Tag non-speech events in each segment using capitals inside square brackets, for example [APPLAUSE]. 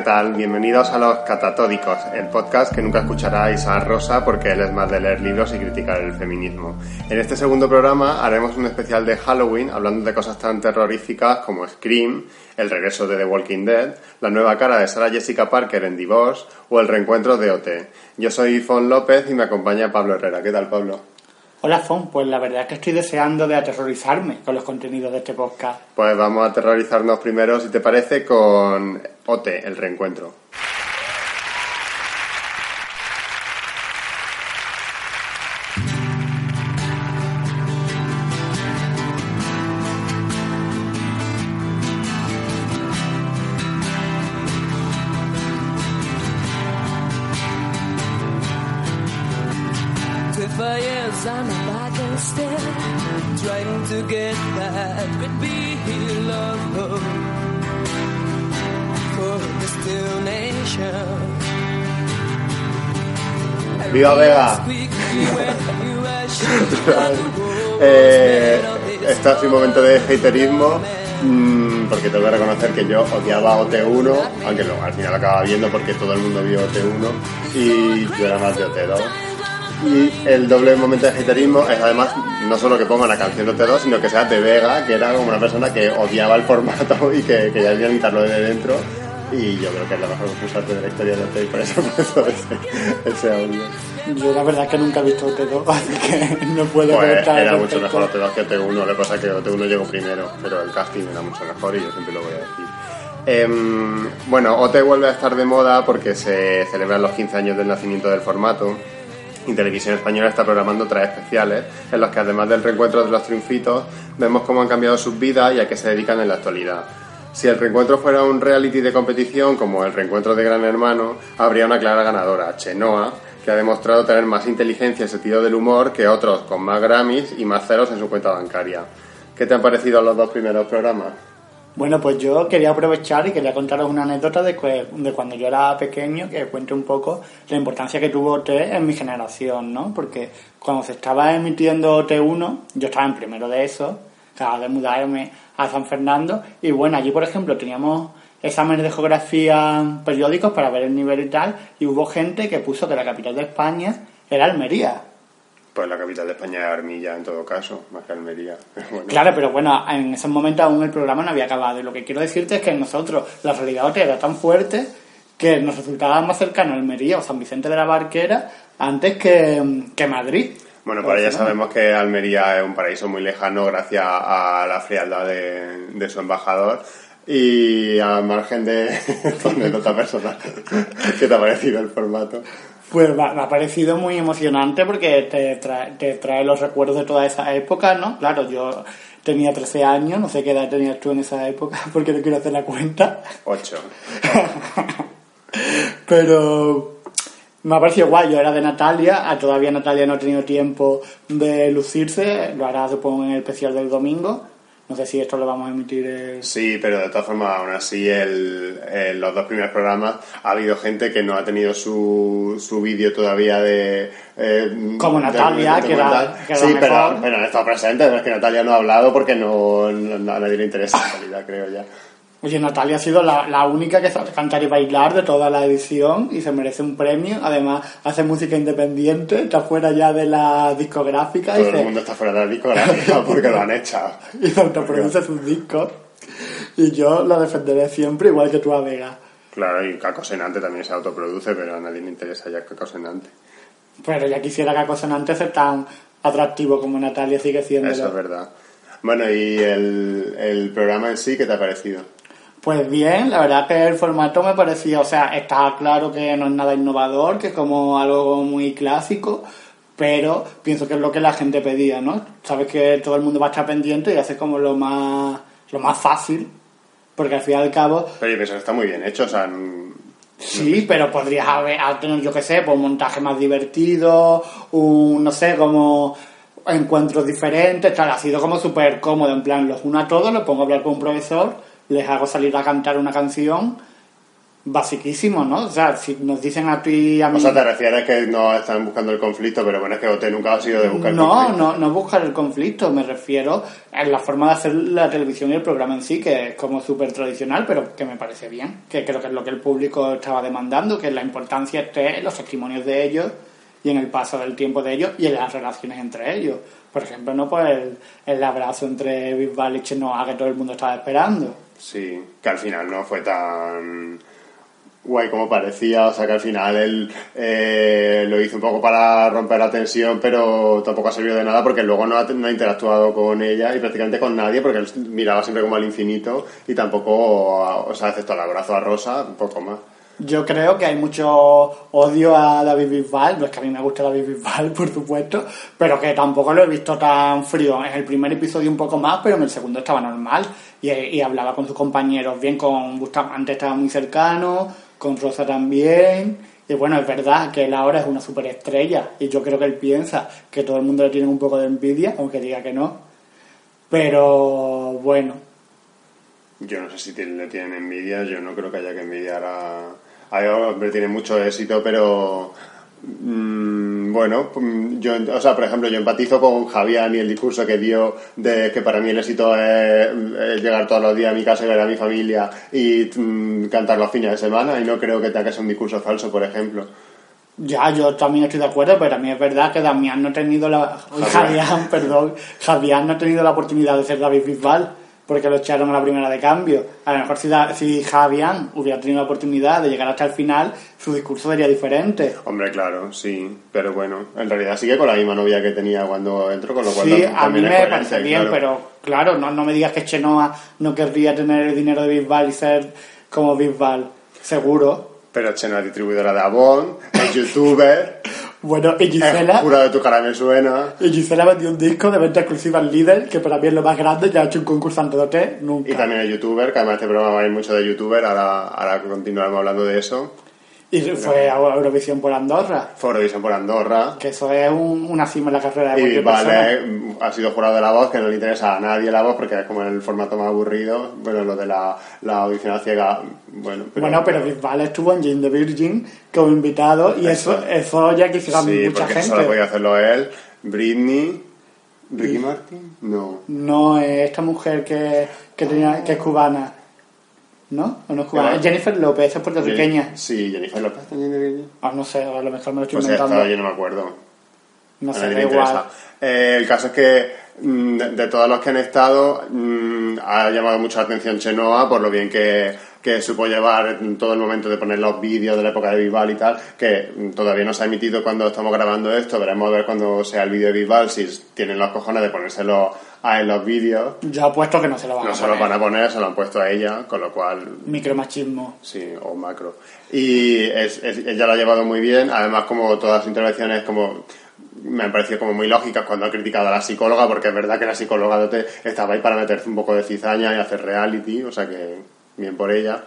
¿qué tal? Bienvenidos a Los Catatódicos, el podcast que nunca escuchará a Rosa porque él es más de leer libros y criticar el feminismo. En este segundo programa haremos un especial de Halloween hablando de cosas tan terroríficas como Scream, el regreso de The Walking Dead, la nueva cara de Sarah Jessica Parker en Divorce o el reencuentro de OT. Yo soy Fon López y me acompaña Pablo Herrera. ¿Qué tal, Pablo? Hola, Fon. Pues la verdad es que estoy deseando de aterrorizarme con los contenidos de este podcast. Pues vamos a aterrorizarnos primero, si te parece, con OT, el reencuentro. ¡Viva Vega! [LAUGHS] Eh, ha sido un momento de haterismo mm, porque tengo que reconocer que yo odiaba OT1, aunque al final acababa viendo porque todo el mundo vio OT1 y yo era más de OT2. Y el doble momento de haterismo es además no solo que ponga la canción de OT2, sino que sea de Vega, que era como una persona que odiaba el formato [LAUGHS] y que quería quitarlo de dentro. Y yo creo que es la mejor concursante de la historia de OT y por eso [LAUGHS] puesto ese, ese audio. Yo la verdad es que nunca he visto OT2, [LAUGHS] así que no puedo Pues era mucho respecto. mejor OT2 que OT1, lo que pasa es que OT1 llegó primero, pero el casting era mucho mejor y yo siempre lo voy a decir. Em, bueno, OT vuelve a estar de moda porque se celebran los 15 años del nacimiento del formato y Televisión Española está programando tres especiales en los que además del reencuentro de los triunfitos vemos cómo han cambiado sus vidas y a qué se dedican en la actualidad. Si el reencuentro fuera un reality de competición como el reencuentro de Gran Hermano, habría una clara ganadora, Chenoa, ha demostrado tener más inteligencia y sentido del humor que otros con más Grammys y más ceros en su cuenta bancaria. ¿Qué te han parecido los dos primeros programas? Bueno, pues yo quería aprovechar y quería contaros una anécdota de, de cuando yo era pequeño, que cuente un poco la importancia que tuvo OT en mi generación, ¿no? Porque cuando se estaba emitiendo OT1, yo estaba en primero de eso, acababa de mudarme a San Fernando, y bueno, allí, por ejemplo, teníamos exámenes de geografía periódicos para ver el nivel y tal, y hubo gente que puso que la capital de España era Almería. Pues la capital de España es Armilla en todo caso, más que Almería. [LAUGHS] Bueno. Claro, pero bueno, en esos momentos aún el programa no había acabado. Y lo que quiero decirte es que nosotros, la realidad era tan fuerte que nos resultaba más cercano Almería o San Vicente de la Barquera antes que, que Madrid. Bueno, para ya Barcelona. sabemos que Almería es un paraíso muy lejano gracias a la frialdad de, de su embajador. Y al margen de [LAUGHS] tu anécdota personal, ¿qué te ha parecido el formato? Pues me ha parecido muy emocionante porque te trae, te trae los recuerdos de toda esa época, ¿no? Claro, yo tenía 13 años, no sé qué edad tenías tú en esa época [LAUGHS] porque no quiero hacer la cuenta. Ocho. [LAUGHS] Pero me ha parecido guay, yo era de Natalia, a todavía Natalia no ha tenido tiempo de lucirse, lo hará supongo en el especial del domingo. No sé si esto lo vamos a emitir el... Sí, pero de todas formas, aún así, el, los dos primeros programas ha habido gente que no ha tenido su, su vídeo todavía de... eh, Como de- Natalia, de- que era- que era Sí, mejor. pero, pero han estado presentes, pero es que Natalia no ha hablado porque no, no- a nadie le interesa en realidad, creo ya. Oye, Natalia ha sido la, la única que sabe cantar y bailar de toda la edición y se merece un premio. Además, hace música independiente, está fuera ya de la discográfica y Todo el se, mundo está fuera de la discográfica [LAUGHS] porque lo han echado. y se autoproduce sus discos. Y yo lo defenderé siempre, igual que tú a Vega. Claro, y Caco Senante también se autoproduce, pero a nadie le interesa ya Caco Senante. Pero ya quisiera que Acosonante ser tan atractivo como Natalia sigue siendo. Eso es verdad. Bueno, y el, el programa en sí, ¿qué te ha parecido? Pues bien, la verdad que el formato me parecía, o sea, está claro que no es nada innovador, que es como algo muy clásico, pero pienso que es lo que la gente pedía, ¿no? Sabes que todo el mundo va a estar pendiente y hace como lo más, lo más fácil, porque al fin y al cabo, Pero yo pienso que está muy bien hecho, o sea, sí, pero podrías haber, a tener, yo qué sé, pues un montaje más divertido, un, no sé, como encuentros diferentes, tal, ha sido como súper cómodo, en plan, los uno a todos, los pongo a hablar con un profesor, les hago salir a cantar una canción, basiquísimo, ¿no? O sea, si nos dicen a ti y a mí... o sea, te refieres que no están buscando el conflicto, pero bueno, es que OT nunca ha sido de buscar el No, conflicto. no, no buscar el conflicto, me refiero a la forma de hacer la televisión y el programa en sí, que es como súper tradicional, pero que me parece bien, que creo que es lo que el público estaba demandando, que la importancia esté en los testimonios de ellos y en el paso del tiempo de ellos y en las relaciones entre ellos. Por ejemplo, no pues el, el abrazo entre Bisbal y Chenoa que todo el mundo estaba esperando. Sí, que al final no fue tan guay como parecía, o sea que al final él eh, lo hizo un poco para romper la tensión, pero tampoco ha servido de nada porque luego no ha, no ha interactuado con ella y prácticamente con nadie porque él miraba siempre como al infinito y tampoco, o sea, excepto el abrazo a Rosa, un poco más. Yo creo que hay mucho odio a David Bisbal, no es que a mí me guste David Bisbal, [LAUGHS] por supuesto, pero que tampoco lo he visto tan frío. En el primer episodio un poco más, pero en el segundo estaba normal y, hablaba con sus compañeros bien, con Bustamante estaba muy cercano, con Rosa también. Y bueno, es verdad que él ahora es una superestrella y yo creo que él piensa que todo el mundo le tiene un poco de envidia, aunque diga que no. Pero bueno, Yo no sé si le tienen envidia, yo no creo que haya que envidiar a... A tiene mucho éxito, pero... mm, bueno, mm, yo, o sea, por ejemplo, yo empatizo con Javier y el discurso que dio de que para mí el éxito es, llegar todos los días a mi casa y ver a mi familia y mm, cantar los fines de semana y no creo que tenga que ser un discurso falso, por ejemplo. Ya, yo también estoy de acuerdo, pero también es verdad que Damián no ha tenido la... Javián, [LAUGHS] perdón. Javián no ha tenido la oportunidad de ser David Bisbal porque lo echaron a la primera de cambio. A lo mejor si, si Javián hubiera tenido la oportunidad de llegar hasta el final, su discurso sería diferente. Hombre, claro, sí, pero bueno, en realidad sigue con la misma novia que tenía cuando entró, con lo cual Sí, a mí me parece bien, claro. pero claro, no, no me digas que Chenoa no querría tener el dinero de Bisbal y ser como Bisbal. Seguro. Pero Cheno es distribuidora de Avon, es [LAUGHS] youtuber, Bueno, y es Gisela... jurado de tu cara me suena. Y Gisela vendió un disco de venta exclusiva al líder, que para mí es lo más grande, ya ha hecho un concursante de OT, nunca. Y también es youtuber, que además este programa va a ir mucho de youtuber, ahora, ahora continuaremos hablando de eso. Y fue a Eurovisión por Andorra, Eurovisión por Andorra. que eso es un- una cima en la carrera de Y persona. vale, ha sido jurado de la voz, que no le interesa a nadie la voz, porque es como el formato más aburrido. Bueno, lo de la, la audición a ciega, bueno. bueno, pero Bisbal estuvo en Jane the Virgin como invitado y eso, Eso. eso ya quisiera Sí, mucha porque gente. solo podía hacerlo él. Britney. ¿Ricky Martin? No. No, eh, esta mujer que, que, tenía, que es cubana. ¿No? ¿O no es Jennifer López, es puertorriqueña. Sí, Jennifer López también de Ah, no sé, a lo mejor me lo estoy Pues inventando. esta yo no me acuerdo. no A sé, da igual. interesa. Eh, el caso es que mm, de, de todos los que han estado mm, ha llamado mucho la atención Chenoa por lo bien que, que supo llevar en todo el momento de poner los vídeos de la época de Bisbal y tal, que mm, todavía no se ha emitido cuando estamos grabando esto, veremos a ver cuando sea el vídeo de Bisbal si tienen los cojones de ponérselo a en los vídeos. Yo apuesto que no se lo van No a se lo poner. van a poner, se lo han puesto a ella, con lo cual Micromachismo. Sí, o macro. Y es, es- ella lo ha llevado muy bien, además como todas las intervenciones como me han parecido como muy lógicas cuando ha criticado a la psicóloga, porque es verdad que la psicóloga estaba ahí para meterse un poco de cizaña y hacer reality, o sea que bien por ella.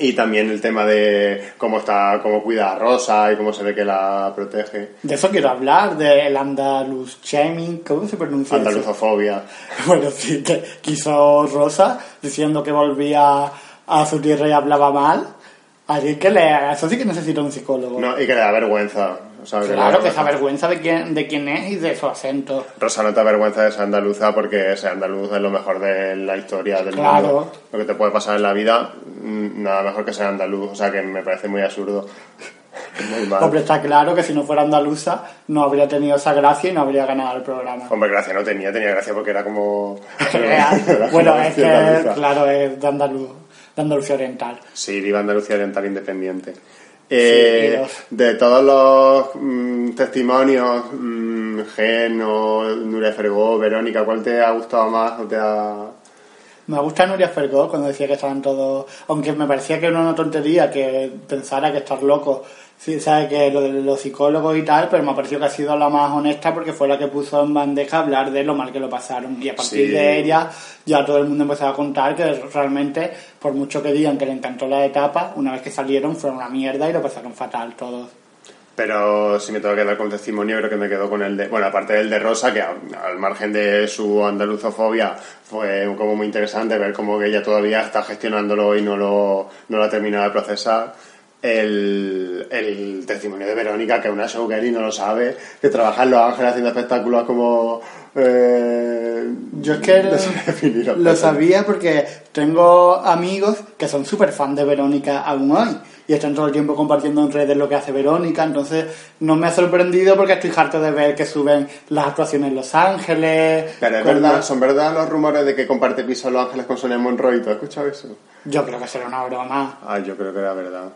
Y también el tema de cómo está, cómo cuida a Rosa y cómo se ve que la protege. De eso quiero hablar, del andaluz shaming, ¿cómo se pronuncia eso? Andaluzofobia. [LAUGHS] Bueno, sí, que quiso Rosa diciendo que volvía a su tierra y hablaba mal. Así que le, eso sí que necesita un psicólogo. No, y que le da vergüenza. O sea, claro, que esa vergüenza. de quién, de quién es y de su acento. Rosa no te avergüenza de ser andaluza porque ser andaluz es lo mejor de la historia del Claro. mundo. Lo que te puede pasar en la vida, mm, nada mejor que ser andaluz. O sea, que me parece muy absurdo. [LAUGHS] Muy. Hombre, está claro que si no fuera andaluza no habría tenido esa gracia y no habría ganado el programa. Hombre, gracia no tenía, tenía gracia porque era como... [LAUGHS] [LAUGHS] bueno, es que, andaluza. claro, es de, Andaluz, de Andalucía Oriental. Sí, viva Andalucía Oriental Independiente. Eh, De todos los mm, testimonios, mm, Gen o Nuria Fergó, Verónica, ¿cuál te ha gustado más o te ha... Me gusta Nuria Fergó cuando decía que estaban todos, aunque me parecía que era una tontería que pensara que estar loco, sí, sabe que lo de los psicólogos y tal, pero me ha parecido que ha sido la más honesta porque fue la que puso en bandeja hablar de lo mal que lo pasaron y a partir Sí. de ella ya todo el mundo empezaba a contar que realmente, por mucho que digan que le encantó la etapa, una vez que salieron fueron una mierda y lo pasaron fatal todos. Pero si me tengo que dar con testimonio, creo que me quedo con el de... Bueno, aparte del de Rosa, que al margen de su andaluzofobia fue como muy interesante ver cómo ella todavía está gestionándolo y no lo, no lo ha terminado de procesar. El, el testimonio de Verónica, que es una showgirl y no lo sabe, que trabaja en Los Ángeles haciendo espectáculos como... eh, Yo es que no sé lo sabía porque tengo amigos que son súper fan de Verónica aún hoy y están todo el tiempo compartiendo en redes lo que hace Verónica, entonces no me ha sorprendido porque estoy harto de ver que suben las actuaciones en Los Ángeles. Pero es verdad, la- son verdad los rumores de que comparte piso en Los Ángeles con Sonia Monroy. ¿Tú has escuchado eso? Yo creo que será una broma. Ah, yo creo que era verdad.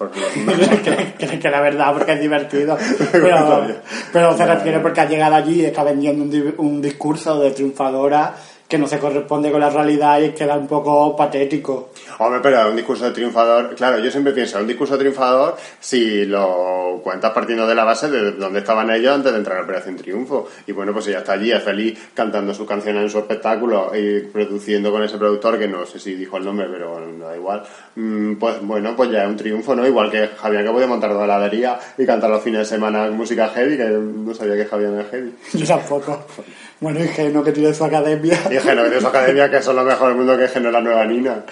Porque [LAUGHS] que, que- que la verdad porque es divertido. [LAUGHS] Pero, pero se refiere porque ha llegado allí y está vendiendo un, un discurso de triunfadora que no se corresponde con la realidad y queda un poco patético Hombre, pero un discurso de triunfador, claro, yo siempre pienso, un discurso triunfador si lo cuentas partiendo de la base de dónde estaban ellos antes de entrar a Operación Triunfo. Y bueno, pues ella está allí, es feliz, cantando sus canciones en su espectáculo y produciendo con ese productor, que no sé si dijo el nombre, pero bueno, no da igual. Mm, Pues bueno, pues ya es un triunfo, ¿no? Igual que Javier que podía montar una heladería y cantar los fines de semana música heavy, que no sabía que Javier era heavy. yo tampoco [LAUGHS] bueno y que tiene su academia Y Geno, que tiene su academia, que son los mejores del mundo, que es Geno la nueva Nina.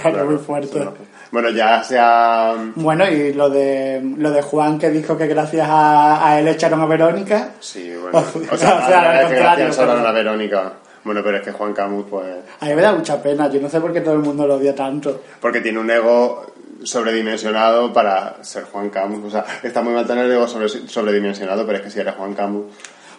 claro muy fuerte Bueno, ya se ha... bueno y lo de lo de Juan que dijo que gracias a, a él echaron a Verónica Sí, bueno. [LAUGHS] O sea, O sea, es que gracias a pero- la Verónica. Bueno, pero es que Juan Camus, pues... a mí me da mucha pena yo no sé por qué todo el mundo lo odia tanto Porque tiene un ego sobredimensionado para ser Juan Camus. O sea, está muy mal tener el ego sobre- sobredimensionado, pero es que si eres Juan Camus...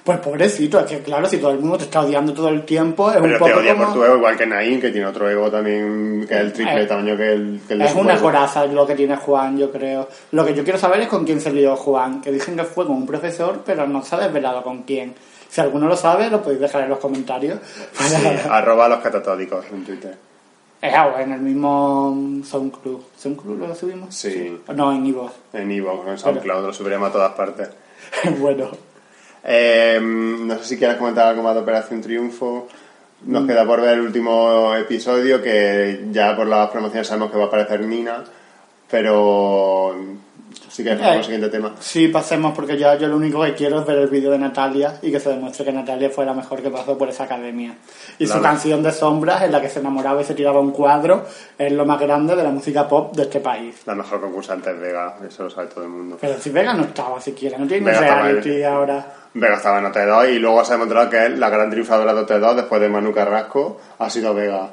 Pues pobrecito, es que claro, si todo el mundo te está odiando todo el tiempo, es un Pero poco te odia como... por tu ego, igual que Nain, que tiene otro ego también, que es el triple Eh, tamaño que el, que el de Es una coraza lo que tiene Juan, yo creo. Lo que yo quiero saber es con quién se lió Juan, que dicen que fue con un profesor, pero no se ha desvelado con quién. Si alguno lo sabe, lo podéis dejar en los comentarios. [LAUGHS] Sí, arroba los catatódicos en Twitter. Es agua, en el mismo SoundCloud. ¿SoundCloud lo subimos? Sí. No, en Ivo. En Evox, en SoundCloud, lo subiremos a todas partes. [LAUGHS] bueno. Eh, no sé si quieres comentar algo más de Operación Triunfo. Mm. Nos queda por ver el último episodio, que ya por las promociones sabemos que va a aparecer Nina, pero sí que es Eh. siguiente tema. Sí, pasemos porque ya yo lo único que quiero es ver el vídeo de Natalia y que se demuestre que Natalia fue la mejor que pasó por esa academia. Y su canción de sombras, en la que se enamoraba y se tiraba un cuadro, es lo más grande de la música pop de este país. La mejor concursante es Vega, eso lo sabe todo el mundo. Pero si Vega no estaba siquiera, no tiene reality ahora. Vega estaba en OT2 y luego se ha demostrado que él, la gran triunfadora de OT2 después de Manu Carrasco ha sido Vega.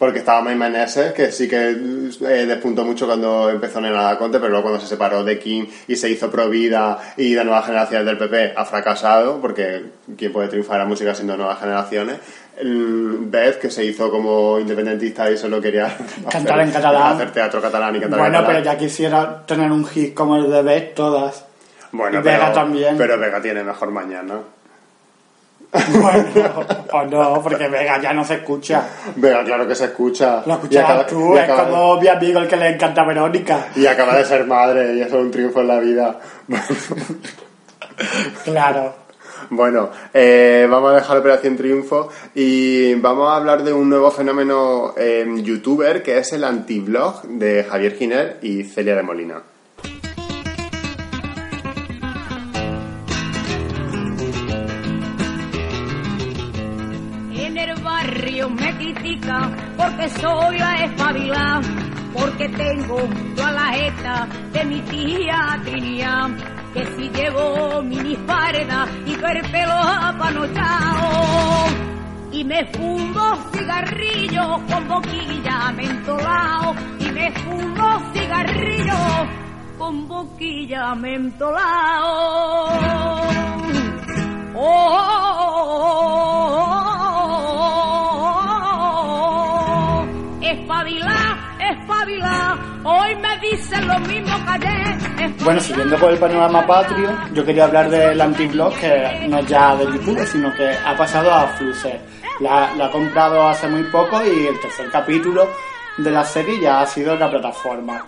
Porque estaba May Meneses, que sí que eh, despuntó mucho cuando empezó en el Conte, pero luego cuando se separó de Kim y se hizo pro vida y de nuevas generaciones del PP ha fracasado, porque ¿quién puede triunfar en la música siendo nuevas generaciones? Beth, que se hizo como independentista y solo quería [LAUGHS] Cantar hacer- en catalán. hacer teatro catalán y cantar en Bueno, catalán. pero ya quisiera tener un hit como el de Beth todas. Bueno, y Vega pero, también. pero Vega tiene mejor mañana. Bueno, o no, porque Vega ya no se escucha. Vega, claro que se escucha. Lo acaba- tú, es acaba- como mi amigo el que le encanta a Verónica. Y acaba de ser madre, y eso es un triunfo en la vida. [LAUGHS] Claro. Bueno, eh, vamos a dejar Operación Triunfo y vamos a hablar de un nuevo fenómeno en youtuber que es el antiblog de Javier Giner y Celia de Molina. Ellos me critican porque soy la espabilada, porque tengo toda la jeta de mi tía Trinidad, que si llevo mini farda y con el pelo apanotado. Y me fumo cigarrillo con boquilla mentolao, y me fumo cigarrillo con boquilla mentolao. Oh, espabila, espabila, hoy me dicen lo mismo que ayer. Bueno, siguiendo con el panorama patrio, yo quería hablar del antiblog que no es ya de YouTube, sino que ha pasado a Fluxer. La, la ha comprado hace muy poco y el tercer capítulo de la serie ya ha sido en la plataforma.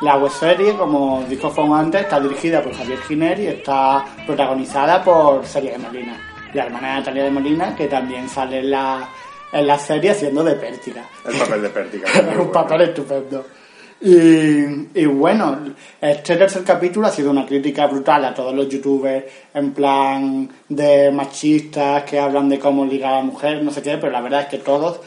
La webserie, como dijo Fon antes, está dirigida por Javier Giner y está protagonizada por Celia de Molina, la hermana de Natalia de Molina, que también sale en la, en la serie haciendo de pértiga. El papel de Pértica. Es [LAUGHS] un papel estupendo. Y, y bueno, este tercer capítulo ha sido una crítica brutal a todos los youtubers en plan de machistas que hablan de cómo ligar a la mujer, no sé qué, pero la verdad es que todos,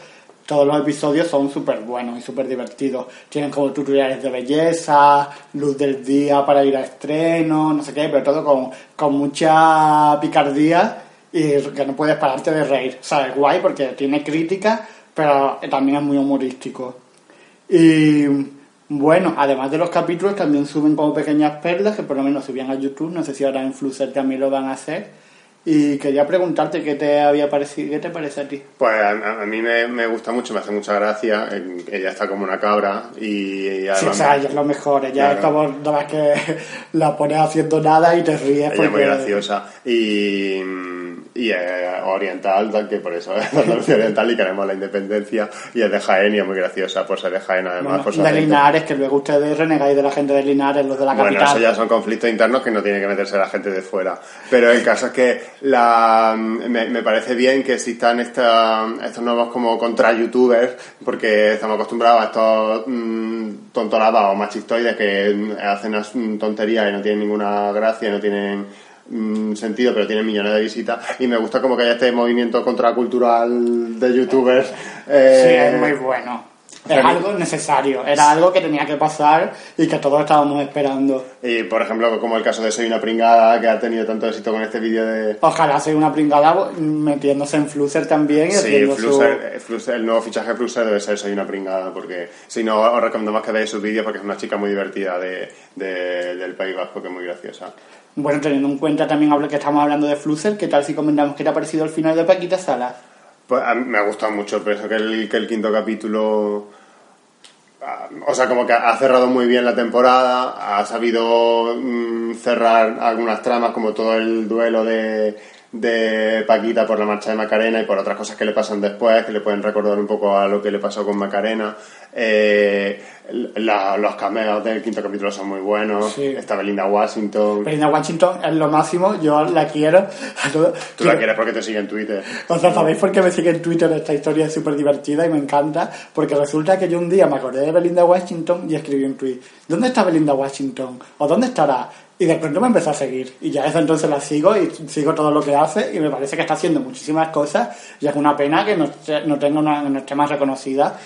todos los episodios son súper buenos y súper divertidos. Tienen como tutoriales de belleza, luz del día para ir a estreno, no sé qué, pero todo con, con mucha picardía y que no puedes pararte de reír. O sea, es guay porque tiene crítica, pero también es muy humorístico. Y bueno, además de los capítulos, también suben como pequeñas perlas que por lo menos subían a YouTube. No sé si ahora en Fluxer también lo van a hacer. Y quería preguntarte qué te había parecido, qué te parece a ti. Pues a, a- mí me, me gusta mucho, me hace mucha gracia. eh, Ella está como una cabra y, y Sí, o sea, ella es lo mejor. Ella es como no más que [LAUGHS] la pones haciendo nada y te ríes. Ella es muy graciosa y, y es oriental, tal que por eso es [LAUGHS] oriental y queremos la independencia y es de Jaén y es muy graciosa por ser de Jaén además. Bueno, su de. Linares, que luego ustedes renegáis de la gente de Linares, los de la Bueno, capital. eso ya son conflictos internos que no tiene que meterse la gente de fuera. Pero el caso es que la, me, me parece bien que existan esta, estos nuevos como contra youtubers, porque estamos acostumbrados a estos mm, tontonadas o machistoides que mm, hacen unas mm, tonterías y no tienen ninguna gracia, no tienen mm, sentido, pero tienen millones de visitas. Y me gusta como que haya este movimiento contracultural de youtubers. Sí, eh, es muy bueno. Es Pero- algo necesario, era algo que tenía que pasar y que todos estábamos esperando. Y por ejemplo, como el caso de Soy una pringada, que ha tenido tanto éxito con este vídeo de, Ojalá sea una pringada metiéndose en Fluxer también y Sí, haciendo su... Fluxer, eh, el nuevo fichaje de Fluxer debe ser Soy una pringada, porque si no, os recomendamos que veáis sus vídeos porque es una chica muy divertida de, de- del País Vasco, que es muy graciosa. Bueno, teniendo en cuenta también que estamos hablando de Fluxer, ¿qué tal si comentamos qué te ha parecido el final de Paquita Sala? Pues a mí me ha gustado mucho, pienso que el, que el quinto capítulo... O sea, como que ha cerrado muy bien la temporada, ha sabido mm, cerrar algunas tramas, como todo el duelo de, de Paquita por la marcha de Macarena y por otras cosas que le pasan después, que le pueden recordar un poco a lo que le pasó con Macarena. Eh, la- los cameos del quinto capítulo son muy buenos. Sí. Está Belinda Washington. Belinda Washington es lo máximo, yo la quiero. Tú la quieres porque te sigue en Twitter. O sea, ¿sabéis por qué me sigue en Twitter esta historia? Es súper divertida y me encanta. Porque resulta que yo un día me acordé de Belinda Washington y escribí un tweet. ¿Dónde está Belinda Washington? ¿O dónde estará? Y de pronto me empezó a seguir. Y ya desde entonces la sigo y sigo todo lo que hace. Y me parece que está haciendo muchísimas cosas. Y es una pena que no, no tenga una, no esté más reconocida.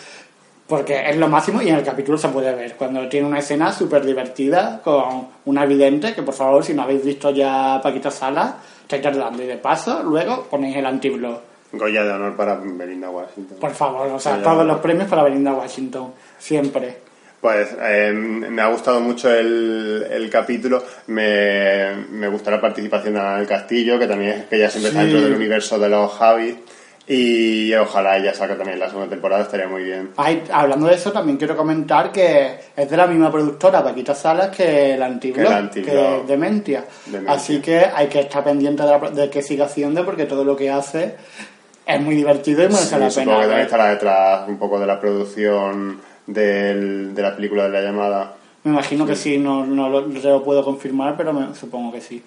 Porque es lo máximo y en el capítulo se puede ver. Cuando tiene una escena súper divertida con una evidente, que por favor, si no habéis visto ya Paquita Sala, estáis tardando. Y de paso, luego ponéis el antiblog. Goya de honor para Belinda Washington. Por favor, o sea, Ya. todos los premios para Belinda Washington. Siempre. Pues eh, me ha gustado mucho el, el capítulo. Me, me gusta la participación de del Castillo, que también es que ella siempre está Sí. dentro del universo de los Javis. Y ojalá ella saque también la segunda temporada, estaría muy bien. Ay, hablando de eso, también quiero comentar que es de la misma productora, Paquita Salas, que el antiblog, Que es Dementia. Dementia. Así que hay que estar pendiente de, la- de que siga haciendo, porque todo lo que hace es muy divertido y merece Sí, la supongo pena. que también estará detrás un poco de la producción del- de la película de la llamada. Me imagino que sí, no, no lo, no te lo puedo confirmar, pero me- supongo que sí.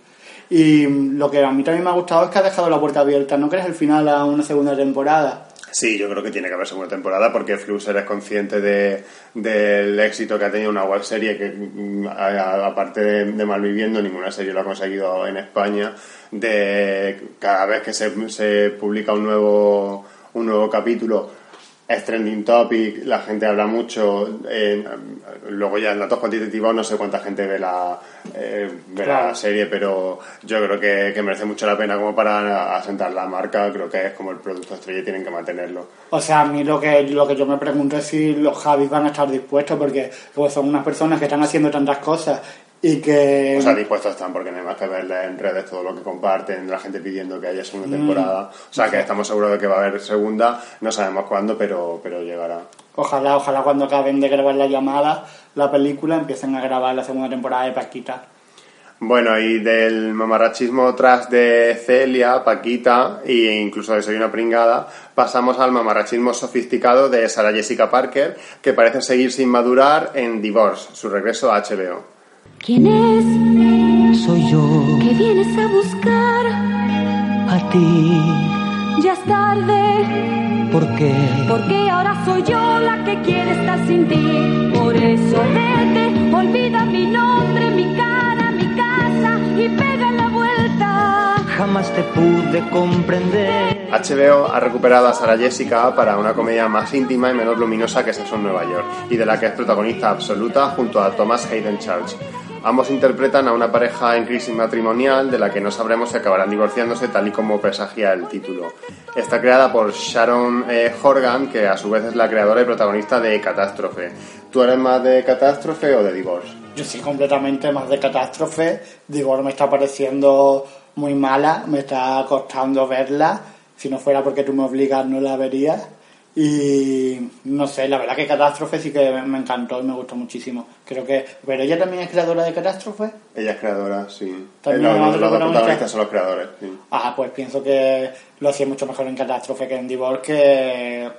Y lo que a mí también me ha gustado es que ha dejado la puerta abierta. ¿No crees el final a una segunda temporada? Sí, yo creo que tiene que haber segunda temporada porque Fluxer es consciente de, del éxito que ha tenido una web serie que, mm, aparte de, de Malviviendo, ninguna serie lo ha conseguido en España. De cada vez que se, se publica un nuevo, un nuevo capítulo, es trending topic, la gente habla mucho, eh, luego ya en datos cuantitativos no sé cuánta gente ve la, eh, ve la serie, pero yo creo que, que merece mucho la pena como para asentar la marca, creo que es como el producto estrella y tienen que mantenerlo. O sea, a mí lo que, lo que yo me pregunto es si los Javis van a estar dispuestos, porque pues, son unas personas que están haciendo tantas cosas y que... O sea, dispuestos están porque no hay más que verles en redes todo lo que comparten, la gente pidiendo que haya Mm. segunda temporada. O sea, que estamos seguros de que va a haber segunda, no sabemos cuándo, pero, pero llegará. Ojalá, ojalá cuando acaben de grabar la llamada, la película, empiecen a grabar la segunda temporada de Paquita. Bueno, y del mamarrachismo tras de Celia, Paquita e incluso de Soy una pringada, pasamos al mamarrachismo sofisticado de Sarah Jessica Parker, que parece seguir sin madurar en Divorce, su regreso a HBO. ¿Quién es? Soy yo, ¿Qué vienes a buscar? a ti, Ya es tarde, ¿por qué? porque ahora soy yo la que quiere estar sin ti. Por eso vete, olvida mi nombre, mi cara, mi casa y pega la vuelta. Jamás te pude comprender. HBO ha recuperado a Sarah Jessica para una comedia más íntima y menos luminosa que Sexo en Nueva York, y de la que es protagonista absoluta junto a Thomas Hayden Church. Ambos interpretan a una pareja en crisis matrimonial de la que no sabremos si acabarán divorciándose tal y como presagia el título. Está creada por Sharon eh, Horgan, que a su vez es la creadora y protagonista de Catástrofe. ¿Tú eres más de Catástrofe o de Divorce? Yo soy completamente más de catástrofe. Digo, me está pareciendo muy mala, me está costando verla. Si no fuera porque tú me obligas, no la vería. Y no sé, la verdad que Catástrofe sí que me encantó y me gustó muchísimo. Creo que. Pero ella también es creadora de Catástrofe. Ella es creadora, sí. También Eh, es los, los dos protagonista. protagonistas son los creadores, sí. Ah, pues pienso que lo hacía mucho mejor en Catástrofe que en Divorce, que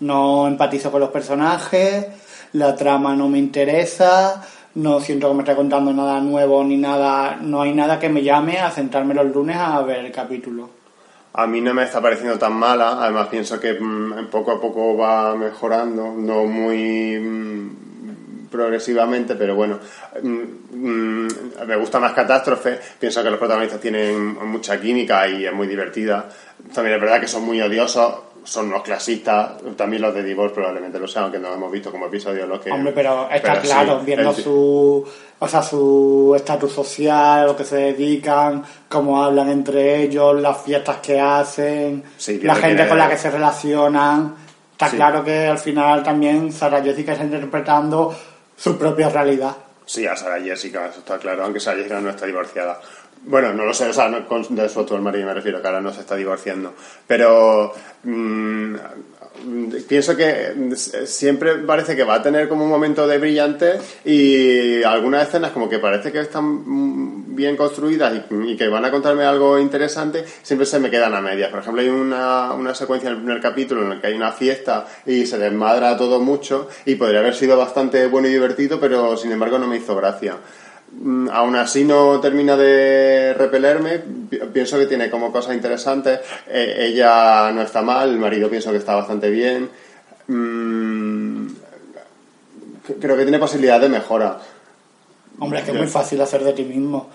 no empatizo con los personajes, la trama no me interesa, no siento que me esté contando nada nuevo ni nada, no hay nada que me llame a sentarme los lunes a ver el capítulo. A mí no me está pareciendo tan mala, además pienso que mm, poco a poco va mejorando, no muy mm, progresivamente, pero bueno, mm, me gusta más Catástrofe, pienso que los protagonistas tienen mucha química y es muy divertida. También es verdad que son muy odiosos, son unos clasistas, también los de Divorce probablemente lo sean, aunque no hemos visto como episodio lo que... Hombre, pero está pero sí, claro, viendo su, o sea, su estatus social, lo que se dedican, cómo hablan entre ellos, las fiestas que hacen, Sí, la gente que- con la que se relacionan. Está Sí. claro que al final también Sara Jessica está interpretando su propia realidad. Sí, a Sara Jessica, eso está claro, aunque Sara Jessica no está divorciada. Bueno, no lo sé, o sea, no, con, de su actual marido me refiero, que ahora no se está divorciando. Pero mm, pienso que mm, siempre parece que va a tener como un momento de brillante y algunas escenas como que parece que están mm, bien construidas y, y que van a contarme algo interesante, siempre se me quedan a medias. Por ejemplo, hay una, una secuencia en el primer capítulo en el que hay una fiesta y se desmadra todo mucho y podría haber sido bastante bueno y divertido, pero sin embargo no me hizo gracia. Mm, Aún así no termina de repelerme, Pi- pienso que tiene como cosas interesantes, Eh, ella no está mal, el marido pienso que está bastante bien, Mm, creo que tiene posibilidad de mejora. Hombre, es que es muy fácil hacer de ti mismo.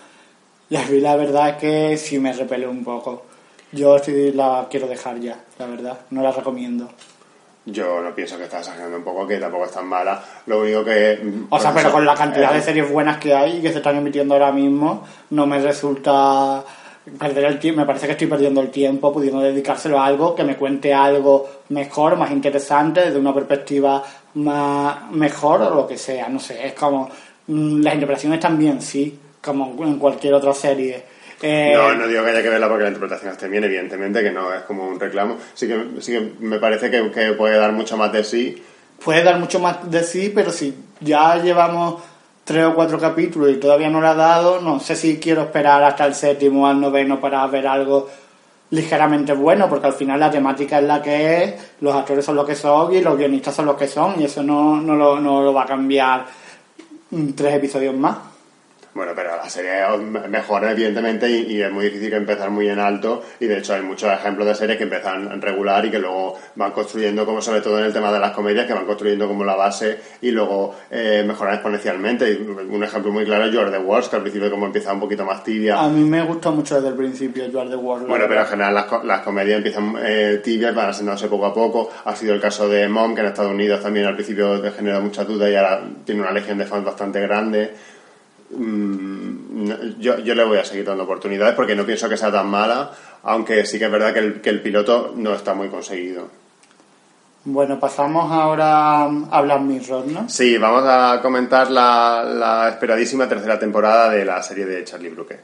Y a mí la verdad es que sí me repele un poco. Yo sí la quiero dejar ya, la verdad. No la recomiendo. Yo no pienso que está exagerando un poco, que tampoco es tan mala, lo único que... mm, O sea, pero eso, con la cantidad eh, de series buenas que hay y que se están emitiendo ahora mismo, no me resulta perder el tiempo. Me parece que estoy perdiendo el tiempo pudiendo dedicárselo a algo que me cuente algo mejor, más interesante, desde una perspectiva más mejor o lo que sea. No sé, es como. mm, Las interpretaciones también, sí, como en cualquier otra serie. Eh, No, no digo que haya que verla porque la interpretación esté bien, evidentemente, que no es como un reclamo. Sí que, sí que me parece que, que puede dar mucho más de sí. puede dar mucho más de sí, pero si ya llevamos tres o cuatro capítulos y todavía no lo ha dado, no sé si quiero esperar hasta el séptimo o al noveno para ver algo ligeramente bueno, porque al final la temática es la que es, los actores son los que son y los guionistas son los que son, y eso no, no, lo, no lo va a cambiar tres episodios más. Bueno, pero la serie mejora evidentemente y, y, es muy difícil empezar muy en alto y de hecho hay muchos ejemplos de series que empiezan regular y que luego van construyendo como sobre todo en el tema de las comedias que van construyendo como la base y luego eh, mejoran exponencialmente. Y un ejemplo muy claro es George the Wars que al principio como empieza un poquito más tibia. A mí me gustó mucho desde el principio George the Wars. Bueno, pero en general las, las comedias empiezan eh, tibias, van asentándose poco a poco. Ha sido el caso de Mom que en Estados Unidos también al principio genera mucha duda y ahora tiene una legión de fans bastante grande. Mm, yo, yo, le voy a seguir dando oportunidades porque no pienso que sea tan mala, aunque sí que es verdad que el, que el piloto no está muy conseguido. Bueno, pasamos ahora a Black Mirror, ¿no? Sí, vamos a comentar la, la esperadísima tercera temporada de la serie de Charlie Brooker.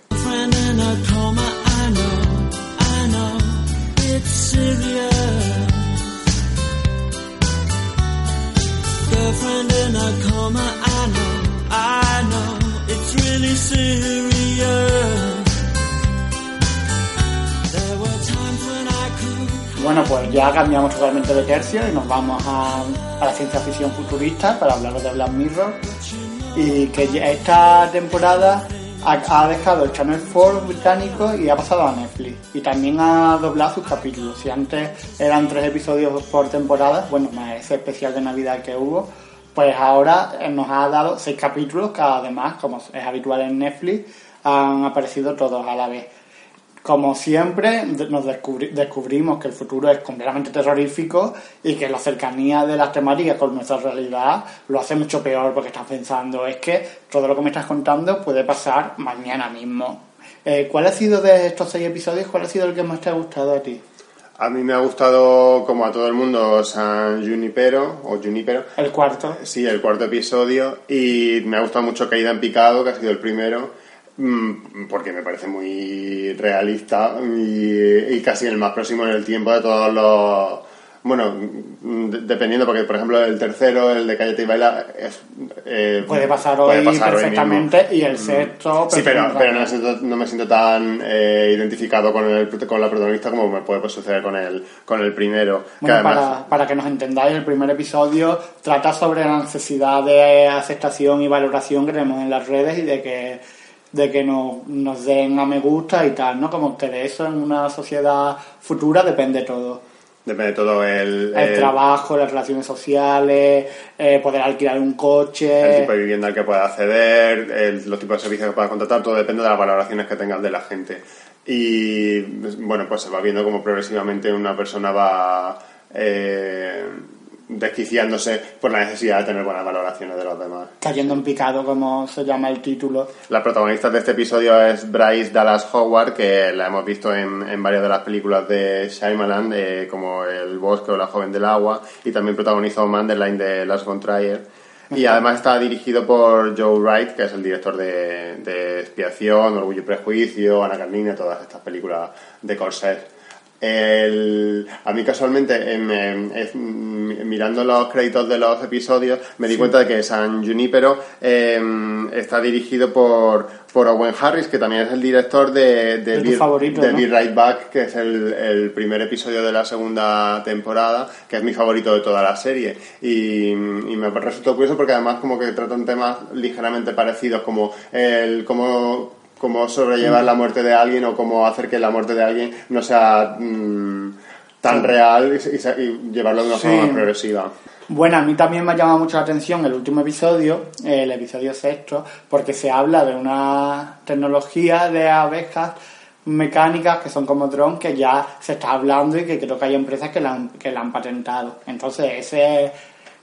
Bueno, pues ya cambiamos totalmente de tercio y nos vamos a, la ciencia ficción futurista para hablaros de Black Mirror. Y que esta temporada ha, ha, dejado el Channel 4 británico y ha pasado a Netflix. Y también ha doblado sus capítulos. Si antes eran tres episodios por temporada, bueno, más ese especial de Navidad que hubo, pues ahora nos ha dado seis capítulos que además, como es habitual en Netflix, han aparecido todos a la vez. Como siempre, nos descubri descubrimos que el futuro es completamente terrorífico y que la cercanía de las temáticas con nuestra realidad lo hace mucho peor porque estás pensando, es que todo lo que me estás contando puede pasar mañana mismo. Eh, ¿Cuál ha sido de estos seis episodios, cuál ha sido el que más te ha gustado a ti? A mí me ha gustado, como a todo el mundo, San Junipero, o Junipero. El cuarto. Sí, el cuarto episodio. Y me ha gustado mucho Caída en Picado, que ha sido el primero, porque me parece muy realista y, y casi el más próximo en el tiempo de todos los bueno, dependiendo, porque por ejemplo el tercero, el de Cállate y Baila, es, eh, puede pasar hoy pasar perfectamente y el sexto. Sí, pero, pero no, me siento, no, me siento, tan eh, identificado con, el, con la protagonista como me puede suceder con el, con el primero. Bueno, para, para que nos entendáis, el primer episodio trata sobre la necesidad de aceptación y valoración que tenemos en las redes y de que de que nos, nos den a me gusta y tal, ¿no? Como que de eso en una sociedad futura depende todo. Depende de todo el... El, trabajo, las relaciones sociales, eh, poder alquilar un coche... El tipo de vivienda al que pueda acceder, el, los tipos de servicios que pueda contratar, todo depende de las valoraciones que tengas de la gente. Y bueno, pues se va viendo como progresivamente una persona va... Eh, desquiciándose por la necesidad de tener buenas valoraciones de los demás. Cayendo en picado, como se llama el título. La protagonista de este episodio es Bryce Dallas Howard, que la hemos visto en, en varias de las películas de Shyamalan, eh, como El bosque o La joven del agua, y también protagonizó Manderline de Lars von Trier. Y además está dirigido por Joe Wright, que es el director de, de Expiación, Orgullo y Prejuicio, Ana Carmina, todas estas películas de Corsett. El, a mí casualmente, em, em, mirando los créditos de los episodios, me di sí. cuenta de que San Junipero eh, está dirigido por, por Owen Harris, que también es el director de, de, de, Be, favorito, de ¿no? Be Right Back, que es el, el, primer episodio de la segunda temporada, que es mi favorito de toda la serie. Y, y me resultó curioso porque además como que tratan temas ligeramente parecidos, como el cómo cómo sobrellevar la muerte de alguien o cómo hacer que la muerte de alguien no sea mmm, tan real y, y, llevarlo de una sí. forma más progresiva. Bueno, a mí también me ha llamado mucho la atención el último episodio, el episodio sexto, porque se habla de una tecnología de abejas mecánicas que son como drones que ya se está hablando y que creo que hay empresas que la han, que la han patentado. Entonces, ese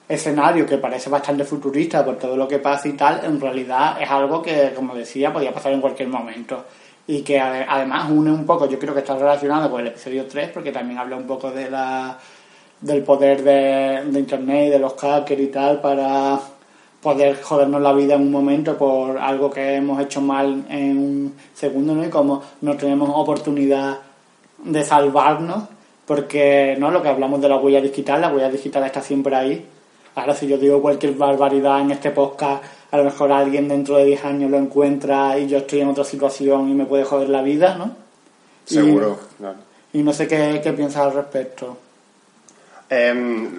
escenario que parece bastante futurista por todo lo que pasa y tal, en realidad es algo que, como decía, podía pasar en cualquier momento. Y que además une un poco, yo creo que está relacionado con el episodio 3, porque también habla un poco de la del poder de, internet y de los hackers y tal para poder jodernos la vida en un momento por algo que hemos hecho mal en un segundo, ¿no? Y como no tenemos oportunidad de salvarnos, porque no lo que hablamos de la huella digital, la huella digital está siempre ahí, Ahora, si yo digo cualquier barbaridad en este podcast, a lo mejor alguien dentro de 10 años lo encuentra y yo estoy en otra situación y me puede joder la vida, ¿no? Seguro, y, claro. Y no sé qué, qué piensas al respecto. Eh,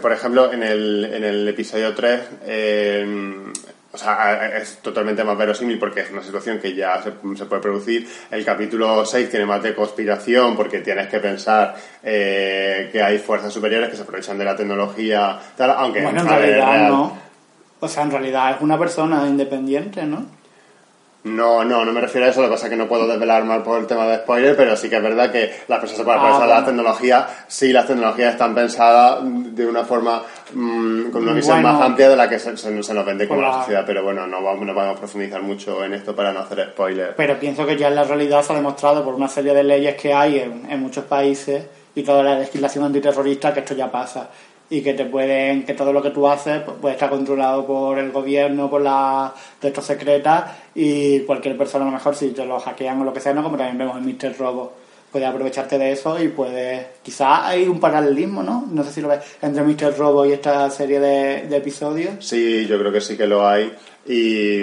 por ejemplo, en el, en el episodio 3, eh, o sea, es totalmente más verosímil porque es una situación que ya se, se puede producir. El capítulo 6 tiene más de conspiración porque tienes que pensar eh, que hay fuerzas superiores que se aprovechan de la tecnología, tal, aunque Bueno, en realidad real- no. O sea, en realidad es una persona independiente, ¿no? No, no, no me refiero a eso, lo que pasa es que no puedo desvelar mal por el tema de spoiler, pero sí que es verdad que las personas se pueden Ah, bueno. tecnología, sí las tecnologías están pensadas de una forma, mm, con una visión Bueno. más amplia de la que se, se- se nos vende como la- sociedad, pero bueno, no vamos, no vamos a profundizar mucho en esto para no hacer spoiler. Pero pienso que ya en la realidad se ha demostrado por una serie de leyes que hay en, en muchos países y toda la legislación antiterrorista que esto ya pasa y que te pueden que todo lo que tú haces pues, estar controlado por el gobierno por las textos secretas y cualquier persona a lo mejor si te lo hackean o lo que sea no como también vemos en Mr. Robo puede aprovecharte de eso y puede quizás hay un paralelismo no no sé si lo ves entre Mr. Robo y esta serie de, de episodios Sí, yo creo que sí que lo hay. Y,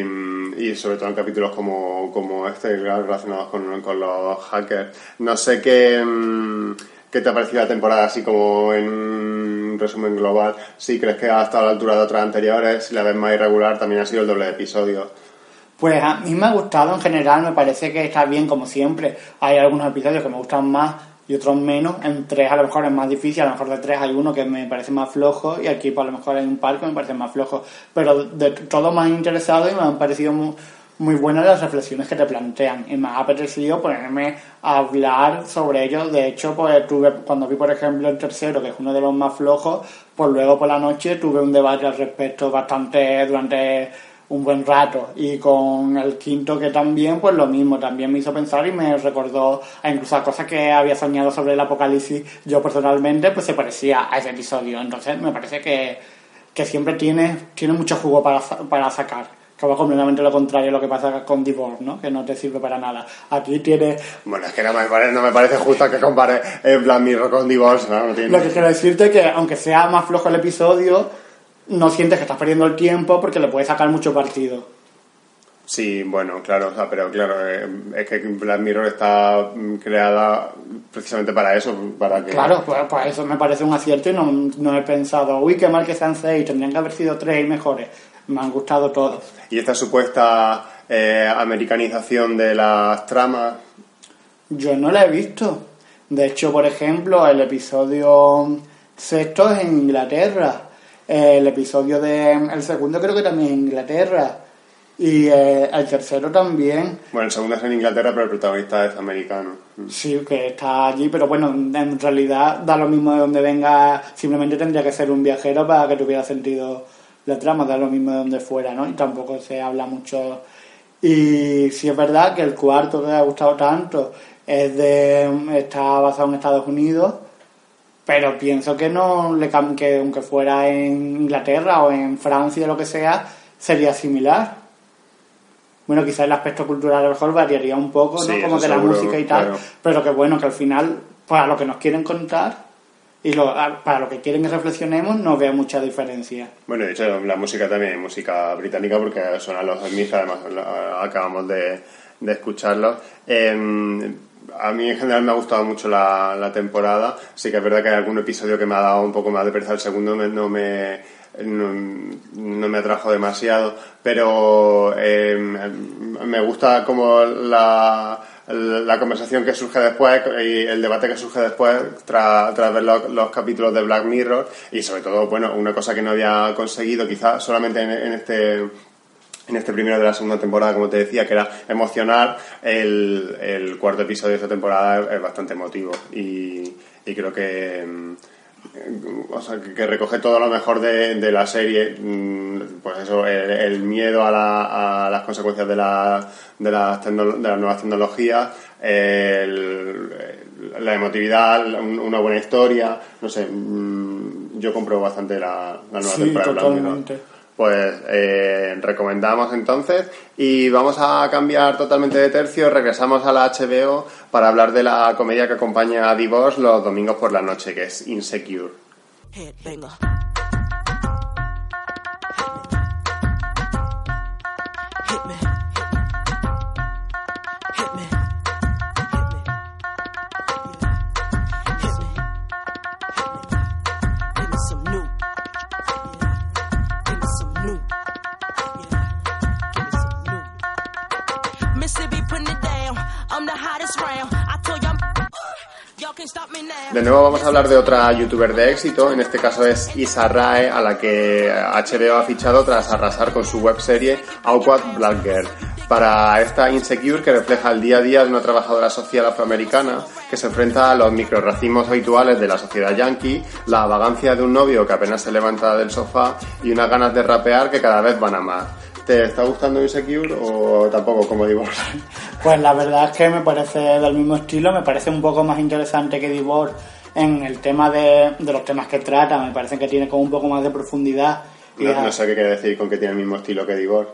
y sobre todo en capítulos como, como este, relacionados con, con los hackers. No sé qué, mm, qué te ha parecido la temporada, así como en un resumen global. Si crees que ha estado a la altura de otras anteriores, si la ves más irregular, también ha sido el doble de episodios. Pues a mí me ha gustado en general, me parece que está bien como siempre. Hay algunos episodios que me gustan más y otros menos. En tres a lo mejor es más difícil, a lo mejor de tres hay uno que me parece más flojo y aquí pues, a lo mejor hay un par que me parece más flojo. Pero de todo me han interesado y me han parecido muy, muy buenas las reflexiones que te plantean. Y me ha apetecido ponerme a hablar sobre ellos. De hecho, pues tuve, cuando vi por ejemplo el tercero, que es uno de los más flojos, pues luego por la noche tuve un debate al respecto bastante durante un buen rato. Y con el quinto que también pues lo mismo también me hizo pensar y me recordó a incluso a cosas que había soñado sobre el apocalipsis. Yo personalmente pues se parecía a ese episodio. Entonces me parece que, que siempre tiene tiene mucho jugo para, para sacar que va completamente lo contrario a lo que pasa con Divorce, ¿no? Que no te sirve para nada. Aquí tiene... Bueno, es que no me parece, no me parece justo que compare el Black Mirror con Divorce, ¿no? No tiene- Lo que quiero decirte es que aunque sea más flojo el episodio, no sientes que estás perdiendo el tiempo porque le puedes sacar mucho partido. Sí, bueno, claro, o sea, pero claro, eh, es que Black Mirror está mm, creada precisamente para eso, para que... Claro, pues, pues eso me parece un acierto y no, no he pensado, uy, qué mal que sean seis, tendrían que haber sido tres y mejores. Me han gustado todos. Y esta supuesta eh, americanización de las tramas, Yo no la he visto. De hecho, por ejemplo, el episodio sexto es en Inglaterra. El episodio de... El segundo creo que también en Inglaterra. Y eh, el tercero también. bueno, el segundo es en Inglaterra, pero el protagonista es americano. Mm. Sí, que está allí, pero bueno, en realidad da lo mismo de donde venga, simplemente tendría que ser un viajero para que tuviera sentido la trama, da lo mismo de donde fuera, ¿no? Y tampoco se habla mucho. Y sí es verdad que el cuarto que me ha gustado tanto es de está basado en Estados Unidos, pero pienso que no le que aunque fuera en Inglaterra o en Francia o lo que sea, sería similar. Bueno, quizás el aspecto cultural a lo mejor variaría un poco, ¿no? Sí, Como que la seguro, música y tal, claro. pero que bueno, que al final, para lo que nos quieren contar y lo- para lo que quieren que reflexionemos, no veo mucha diferencia. Bueno, de hecho, la música también es música británica porque suenan los Smiths, además acabamos de, de escucharlos. Eh, a mí en general me ha gustado mucho la, la temporada. Sí que es verdad que hay algún episodio que me ha dado un poco más de pereza. El segundo me- no me no, no me atrajo demasiado, pero eh, me gusta como la, la conversación que surge después y el debate que surge después tras, tras ver los, los capítulos de Black Mirror y sobre todo, bueno, una cosa que no había conseguido quizás solamente en, este en este primero de la segunda temporada, como te decía, que era emocionar, el, el cuarto episodio de esta temporada es, es bastante emotivo y, y creo que, mm, o sea, que, recoge todo lo mejor de, de la serie, mm, pues eso, el, el miedo a, la- a las consecuencias de, la- de, las tecno- de las nuevas tecnologías, el- la emotividad, un- una buena historia, no sé, mm, yo compro bastante la, la nueva Sí, temporada. totalmente. Pues eh, recomendamos entonces y vamos a cambiar totalmente de tercio, regresamos a la HBO para hablar de la comedia que acompaña a Divorce los domingos por la noche, que es Insecure. Headbanger. De nuevo vamos a hablar de otra youtuber de éxito, en este caso es Isa Rae, a la que HBO ha fichado tras arrasar con su webserie Awkward Black Girl. Para esta Insecure que refleja el día a día de una trabajadora social afroamericana que se enfrenta a los microracismos habituales de la sociedad yankee, la vagancia de un novio que apenas se levanta del sofá y unas ganas de rapear que cada vez van a más. ¿Te está gustando Insecure o tampoco como Divorce? Pues la verdad es que me parece del mismo estilo, me parece un poco más interesante que Divorce en el tema de, de los temas que trata, me parece que tiene como un poco más de profundidad. Y No, sé qué quiere decir con que tiene el mismo estilo que Divorce.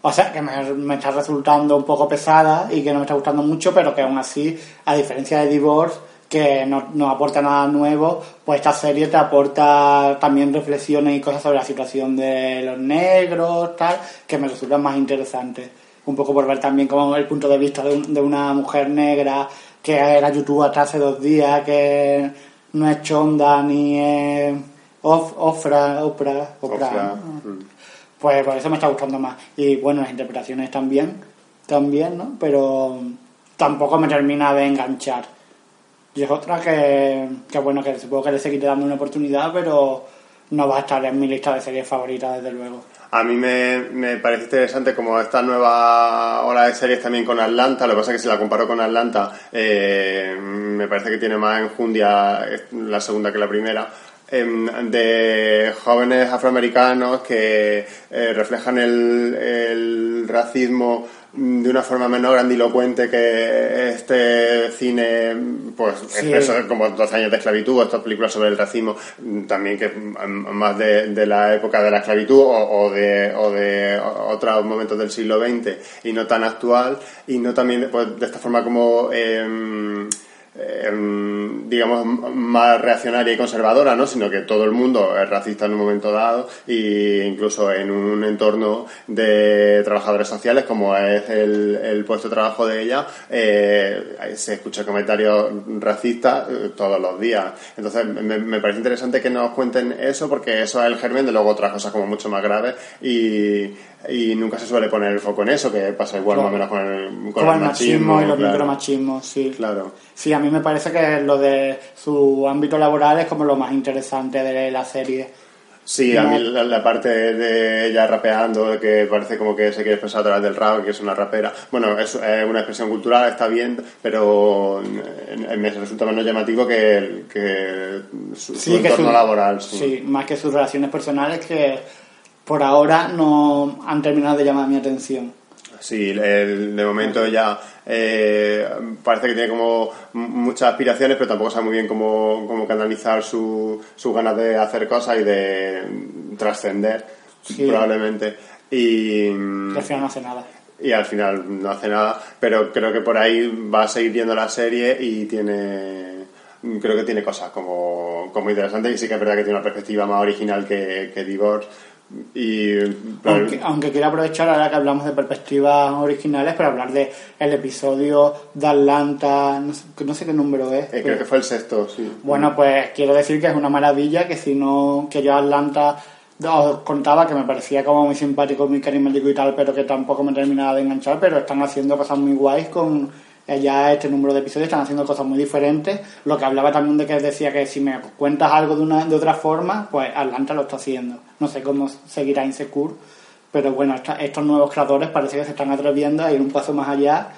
O sea, que me, me está resultando un poco pesada y que no me está gustando mucho, pero que aún así, a diferencia de Divorce, que no, no aporta nada nuevo, pues esta serie te aporta también reflexiones y cosas sobre la situación de los negros, tal, que me resultan más interesantes. Un poco por ver también como el punto de vista de, un- de una mujer negra que era youtuber hasta hace dos días, que no es chonda ni es of, ofra, opra, opra, Ofra, ¿no? mm. Pues por eso me está gustando más. Y bueno, las interpretaciones también, también, ¿no? Pero tampoco me termina de enganchar. Y es otra que, que bueno, que supongo que le seguiré dando una oportunidad, pero no va a estar en mi lista de series favoritas, desde luego. A mí me, me parece interesante como esta nueva ola de series también con Atlanta, lo que pasa es que si la comparo con Atlanta, eh, me parece que tiene más enjundia la segunda que la primera, em, de jóvenes afroamericanos que eh, reflejan el, el racismo de una forma menos grandilocuente que este cine, pues Sí. expreso como 12 años de esclavitud, o estas películas sobre el racismo, también que más de, de la época de la esclavitud o, o de, o de otros momentos del siglo XX y no tan actual, y no también pues, de esta forma como... em, digamos más reaccionaria y conservadora, ¿no? sino que todo el mundo es racista en un momento dado e incluso en un entorno de trabajadores sociales como es el, el puesto de trabajo de ella eh, se escucha comentarios racistas eh, todos los días entonces me, me parece interesante que nos cuenten eso porque eso es el germen de luego otras cosas como mucho más graves y, y nunca se suele poner el foco en eso que pasa igual Claro. más o menos con el, con el el machismo y los claro. micromachismos, sí. Claro. Sí, a mí me parece que lo de su ámbito laboral es como lo más interesante de la serie. Sí, a mí la, la parte de ella rapeando, de que parece como que se quiere expresar a través del rap, que es una rapera. Bueno, es, es una expresión cultural, está bien, pero me resulta menos llamativo que, que su, su Sí, que entorno su- laboral. Sí. Sí, más que sus relaciones personales que por ahora no han terminado de llamar mi atención. Sí, el- de momento ya eh, parece que tiene como muchas aspiraciones, pero tampoco sabe muy bien cómo, cómo canalizar su- sus ganas de hacer cosas y de trascender, Sí. probablemente. Y, Y al final no hace nada. y al final no hace nada, pero creo que por ahí va a seguir viendo la serie y tiene creo que tiene cosas como, como interesantes y sí que es verdad que tiene una perspectiva más original que, que Divorce y Aunque, aunque quiero aprovechar ahora que hablamos de perspectivas originales para hablar de el episodio de Atlanta, no sé, no sé qué número es. eh, pero- creo que fue el sexto, sí. Bueno, pues quiero decir que es una maravilla, que si no, que yo Atlanta os contaba que me parecía como muy simpático, muy carismático y tal, pero que tampoco me terminaba de enganchar, pero están haciendo cosas muy guays con ya este número de episodios, están haciendo cosas muy diferentes. Lo que hablaba también de que decía que si me cuentas algo de, una, de otra forma, pues Atlanta lo está haciendo. No sé cómo seguirá Insecure, pero bueno, esta- estos nuevos creadores parece que se están atreviendo a ir un paso más allá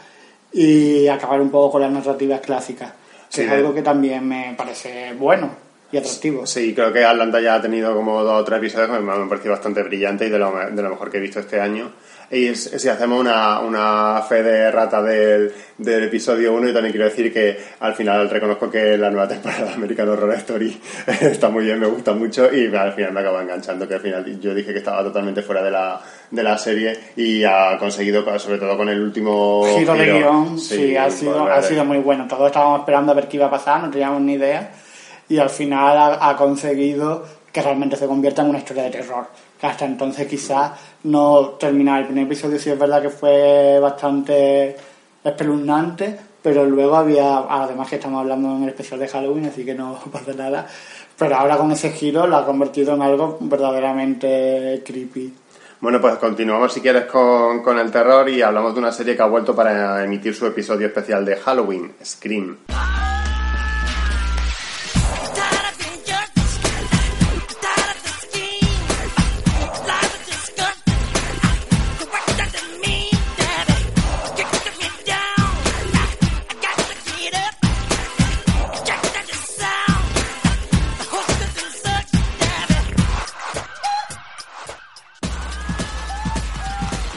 y acabar un poco con las narrativas clásicas, que Sí, es algo que también me parece bueno y atractivo. Sí, creo que Atlanta ya ha tenido como dos o tres episodios que me han parecido bastante brillantes y de lo, de lo mejor que he visto este año. Y si hacemos una, una fe de rata del, del episodio 1, y también quiero decir que al final reconozco que la nueva temporada de American Horror Story [LAUGHS] está muy bien, me gusta mucho y al final me acaba enganchando, que al final yo dije que estaba totalmente fuera de la, de la serie y ha conseguido, sobre todo con el último giro de guion, sí, ha, volver sido, ha sido muy bueno. Todos estábamos esperando a ver qué iba a pasar, no teníamos ni idea. Y al final ha, ha conseguido que realmente se convierta en una historia de terror. Que hasta entonces quizás no terminaba. El primer episodio sí es verdad que fue bastante espeluznante, pero luego había, además que estamos hablando en el especial de Halloween, así que no [LAUGHS] pasa nada. Pero ahora con ese giro lo ha convertido en algo verdaderamente creepy. Bueno, pues continuamos si quieres con, con el terror y hablamos de una serie que ha vuelto para emitir su episodio especial de Halloween, Scream.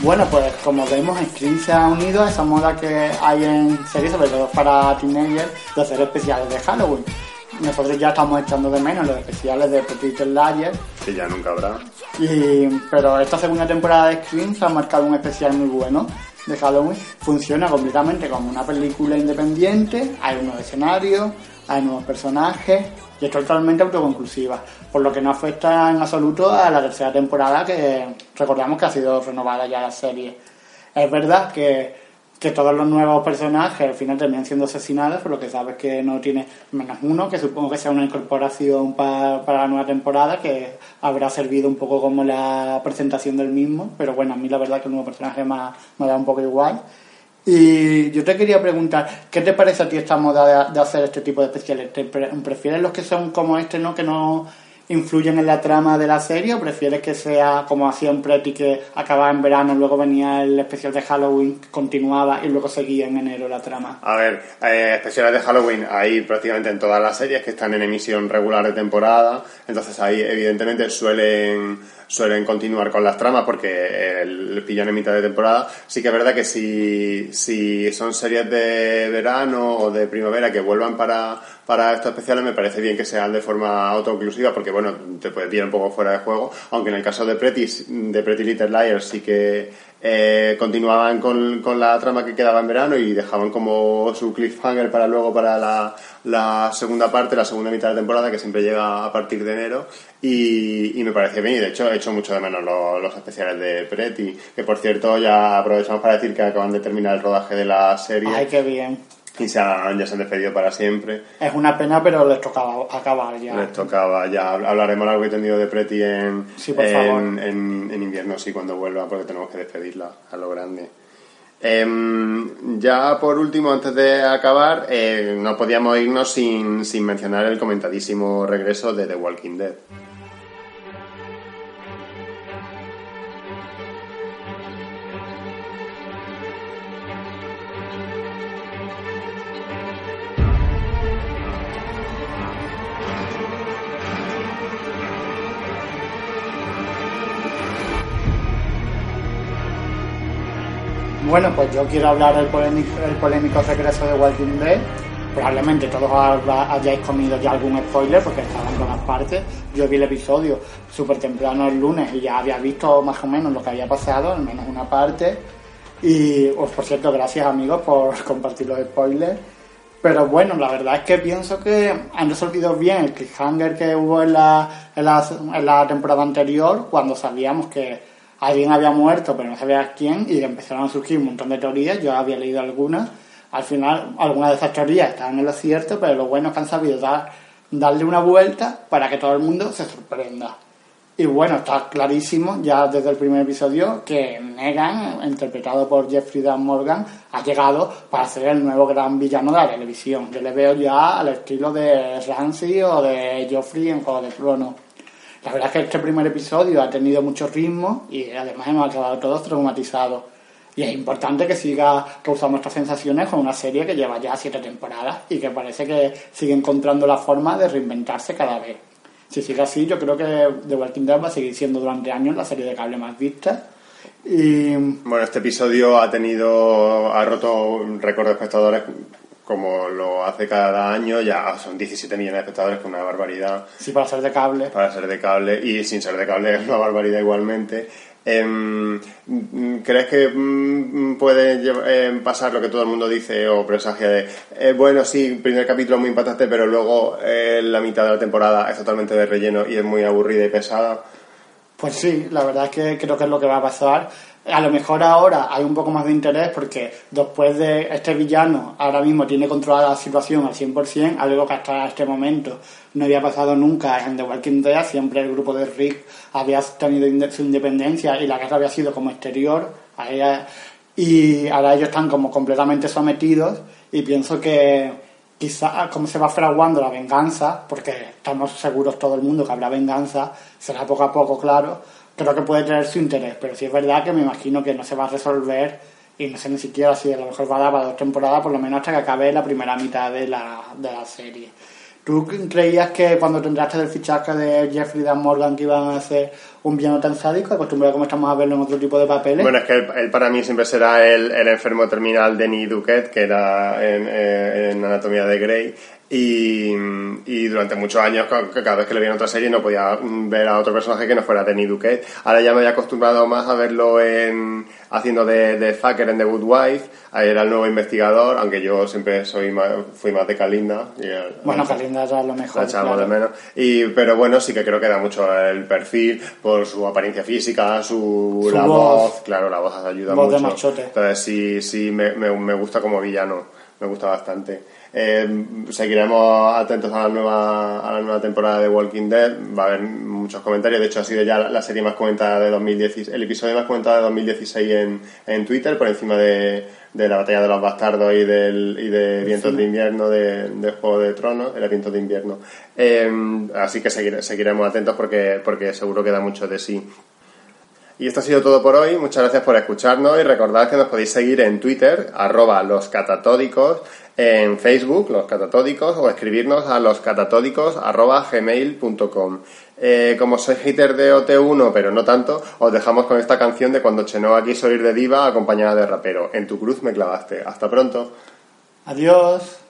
Bueno, pues como vemos, Scream se ha unido a esa moda que hay en series, sobre todo para teenagers, de hacer especiales de Halloween. Nosotros ya estamos echando de menos los especiales de Little Liars, Que ya nunca habrá. y, pero esta segunda temporada de Scream se ha marcado un especial muy bueno de Halloween. Funciona completamente como una película independiente, hay unos escenarios, hay nuevos personajes y es totalmente autoconclusiva, por lo que no afecta en absoluto a la tercera temporada que recordamos que ha sido renovada ya la serie. Es verdad que, que todos los nuevos personajes al final terminan siendo asesinados, por lo que sabes que no tiene menos uno, que supongo que sea una incorporación pa- para la nueva temporada, que habrá servido un poco como la presentación del mismo, pero bueno, a mí la verdad que el nuevo personaje me, me da un poco igual. Y yo te quería preguntar, ¿qué te parece a ti esta moda de, de hacer este tipo de especiales? ¿Te pre- ¿Prefieres los que son como este, no? Que no influyen en la trama de la serie o prefieres que sea como hacía en Pretty que acababa en verano, luego venía el especial de Halloween, continuaba y luego seguía en enero la trama? A ver, eh, especiales de Halloween hay prácticamente en todas las series que están en emisión regular de temporada, entonces ahí evidentemente suelen suelen continuar con las tramas porque el pillan en mitad de temporada. Sí que es verdad que si, si son series de verano o de primavera que vuelvan para, para estos especiales, me parece bien que sean de forma autoinclusiva porque, bueno, te puede pillar un poco fuera de juego, aunque en el caso de Pretty, de Pretty Little Liars sí que eh, continuaban con, con la trama que quedaba en verano y dejaban como su cliffhanger para luego para la, la segunda parte, la segunda mitad de temporada que siempre llega a partir de enero y, y me parece bien y de hecho he hecho mucho de menos los, los especiales de Pretty que por cierto ya aprovechamos para decir que acaban de terminar el rodaje de la serie Ay, qué bien. Y se han, ya se han despedido para siempre Es una pena, pero les tocaba acabar ya. les tocaba ya hablaremos largo y tendido de Pretty en, Sí, por en, favor. en- en invierno sí cuando vuelva porque tenemos que despedirla a lo grande Em, ya por último, antes de acabar, eh, no podíamos irnos sin, sin mencionar el comentadísimo regreso de The Walking Dead. Bueno, pues yo quiero hablar del polémico, el polémico regreso de Walking Dead. Probablemente todos hayáis comido ya algún spoiler porque estaban en todas partes. Yo vi el episodio súper temprano el lunes y ya había visto más o menos lo que había pasado, al menos una parte. Y, pues, por cierto, gracias amigos por [LAUGHS] compartir los spoilers. Pero bueno, la verdad es que pienso que han resolvido bien el cliffhanger que hubo en la, en la, en la temporada anterior, cuando sabíamos que alguien había muerto, pero no sabía quién, y empezaron a surgir un montón de teorías. Yo había leído algunas. Al final, algunas de esas teorías estaban en lo cierto, pero lo bueno es que han sabido dar, darle una vuelta para que todo el mundo se sorprenda. Y bueno, está clarísimo ya desde el primer episodio que Negan, interpretado por Jeffrey Dan Morgan, ha llegado para ser el nuevo gran villano de la televisión. Yo le veo ya al estilo de Ramsey o de Joffrey en Juego de Tronos. La verdad es que este primer episodio ha tenido mucho ritmo y además hemos acabado todos traumatizados. Y es importante que siga causando estas sensaciones con una serie que lleva ya siete temporadas y que parece que sigue encontrando la forma de reinventarse cada vez. Si sigue así, yo creo que The Walking Dead va a seguir siendo durante años la serie de cable más vista. Y Bueno, este episodio ha tenido, ha roto récord de espectadores como lo hace cada año, ya son 17 millones de espectadores, que es una barbaridad sí, para ser de cable. para ser de cable y sin ser de cable es una barbaridad igualmente. Em, ¿Crees que mm, puede llev- em, pasar lo que todo el mundo dice o presagia de, eh, bueno, sí, primer capítulo muy impactante, pero luego eh, la mitad de la temporada es totalmente de relleno y es muy aburrida y pesada? Pues sí, la verdad es que creo que es lo que va a pasar. A lo mejor ahora hay un poco más de interés porque después de este villano ahora mismo tiene controlada la situación al 100%, algo que hasta este momento no había pasado nunca en The Walking Dead. Siempre el grupo de Rick había tenido su independencia y la guerra había sido como exterior. y ahora ellos están como completamente sometidos y pienso que quizá como se va fraguando la venganza, porque estamos seguros todo el mundo que habrá venganza, será poco a poco, claro, creo que puede tener su interés, pero sí es verdad que me imagino que no se va a resolver y no sé ni siquiera si a lo mejor va a dar para dos temporadas, por lo menos hasta que acabe la primera mitad de la, de la serie. ¿Tú creías que cuando te entraste del fichaje de Jeffrey Dan Morgan que iban a hacer un villano tan sádico, acostumbrado como estamos a verlo en otro tipo de papeles? Bueno, es que él, para mí siempre será el, el enfermo terminal Denis Duquette, que era eh, en Anatomía de Grey. Y, y durante muchos años, ca- cada vez que le veía en otra serie, no podía mm, ver a otro personaje que no fuera Denis Duquette. Ahora ya me había acostumbrado más a verlo en, haciendo de, de Thacker en The Good Wife. Ahí era el nuevo investigador, aunque yo siempre soy más, fui más de Kalinda. y el- bueno, Kalinda era lo mejor. la echamos claro. de menos. Y, pero bueno, sí que creo que da mucho el perfil por su apariencia física, su, Su la voz. voz. claro, la voz ayuda Voz de mucho. machote. Entonces sí, sí, me, me, me gusta como villano, me gusta bastante. Eh, seguiremos atentos a la nueva a la nueva temporada de Walking Dead, va a haber muchos comentarios, de hecho ha sido ya la, serie más comentada de 2016, el episodio más comentado de 2016 en, en Twitter, por encima de, de la batalla de los bastardos y, del, y de Vientos de Invierno de, de Juego de Tronos, era Vientos de Invierno. Eh, así que seguire- seguiremos atentos porque, porque seguro que da mucho de sí. Y esto ha sido todo por hoy. Muchas gracias por escucharnos y recordad que nos podéis seguir en Twitter, arroba los catatódicos, en Facebook, los catatódicos, o escribirnos a los catatódicos arroba gmail.com. Eh, como soy hater de OT1, pero no tanto, os dejamos con esta canción de cuando Chenoa quiso ir de diva acompañada de rapero. En tu cruz me clavaste. Hasta pronto. Adiós.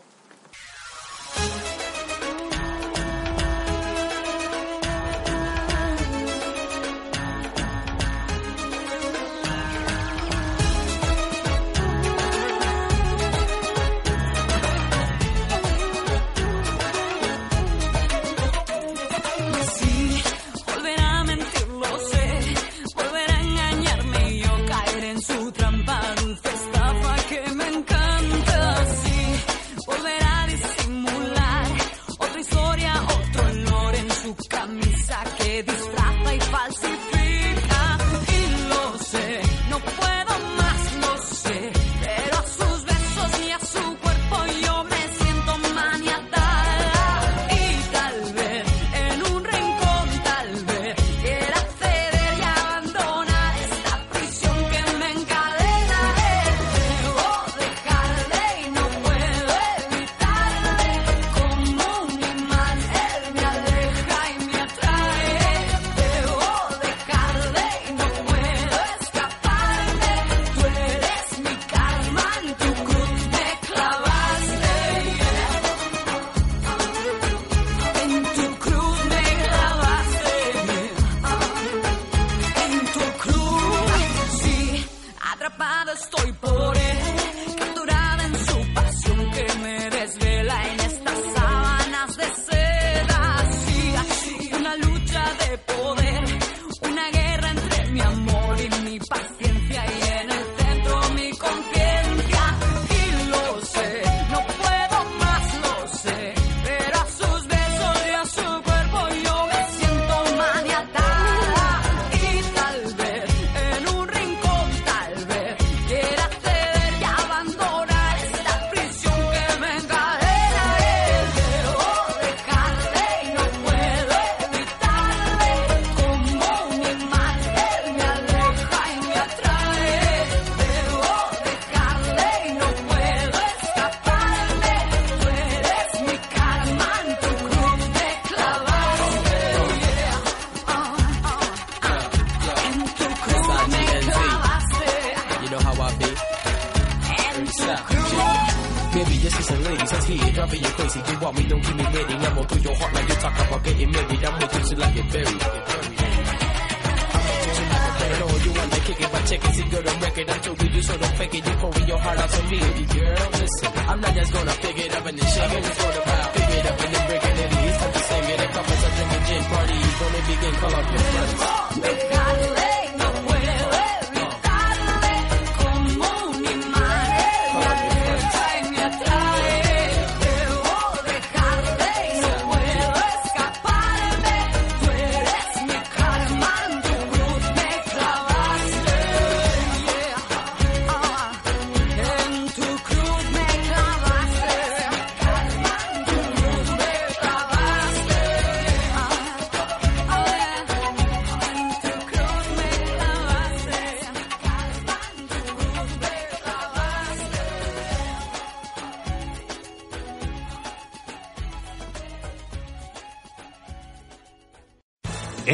Want me, ready. I'm all through your heart like you talk about getting married. I'm with you I get buried. Know you wanna kick it by checking, see good on record. I told you you so don't fake it. You pouring your heart out to me, girl. Listen, I'm not just gonna pick it up and then shake it. It's gonna pop, pick it up and then break it. It's time to sing it. A couple of drinking gin party, gonna begin. Call up your friends.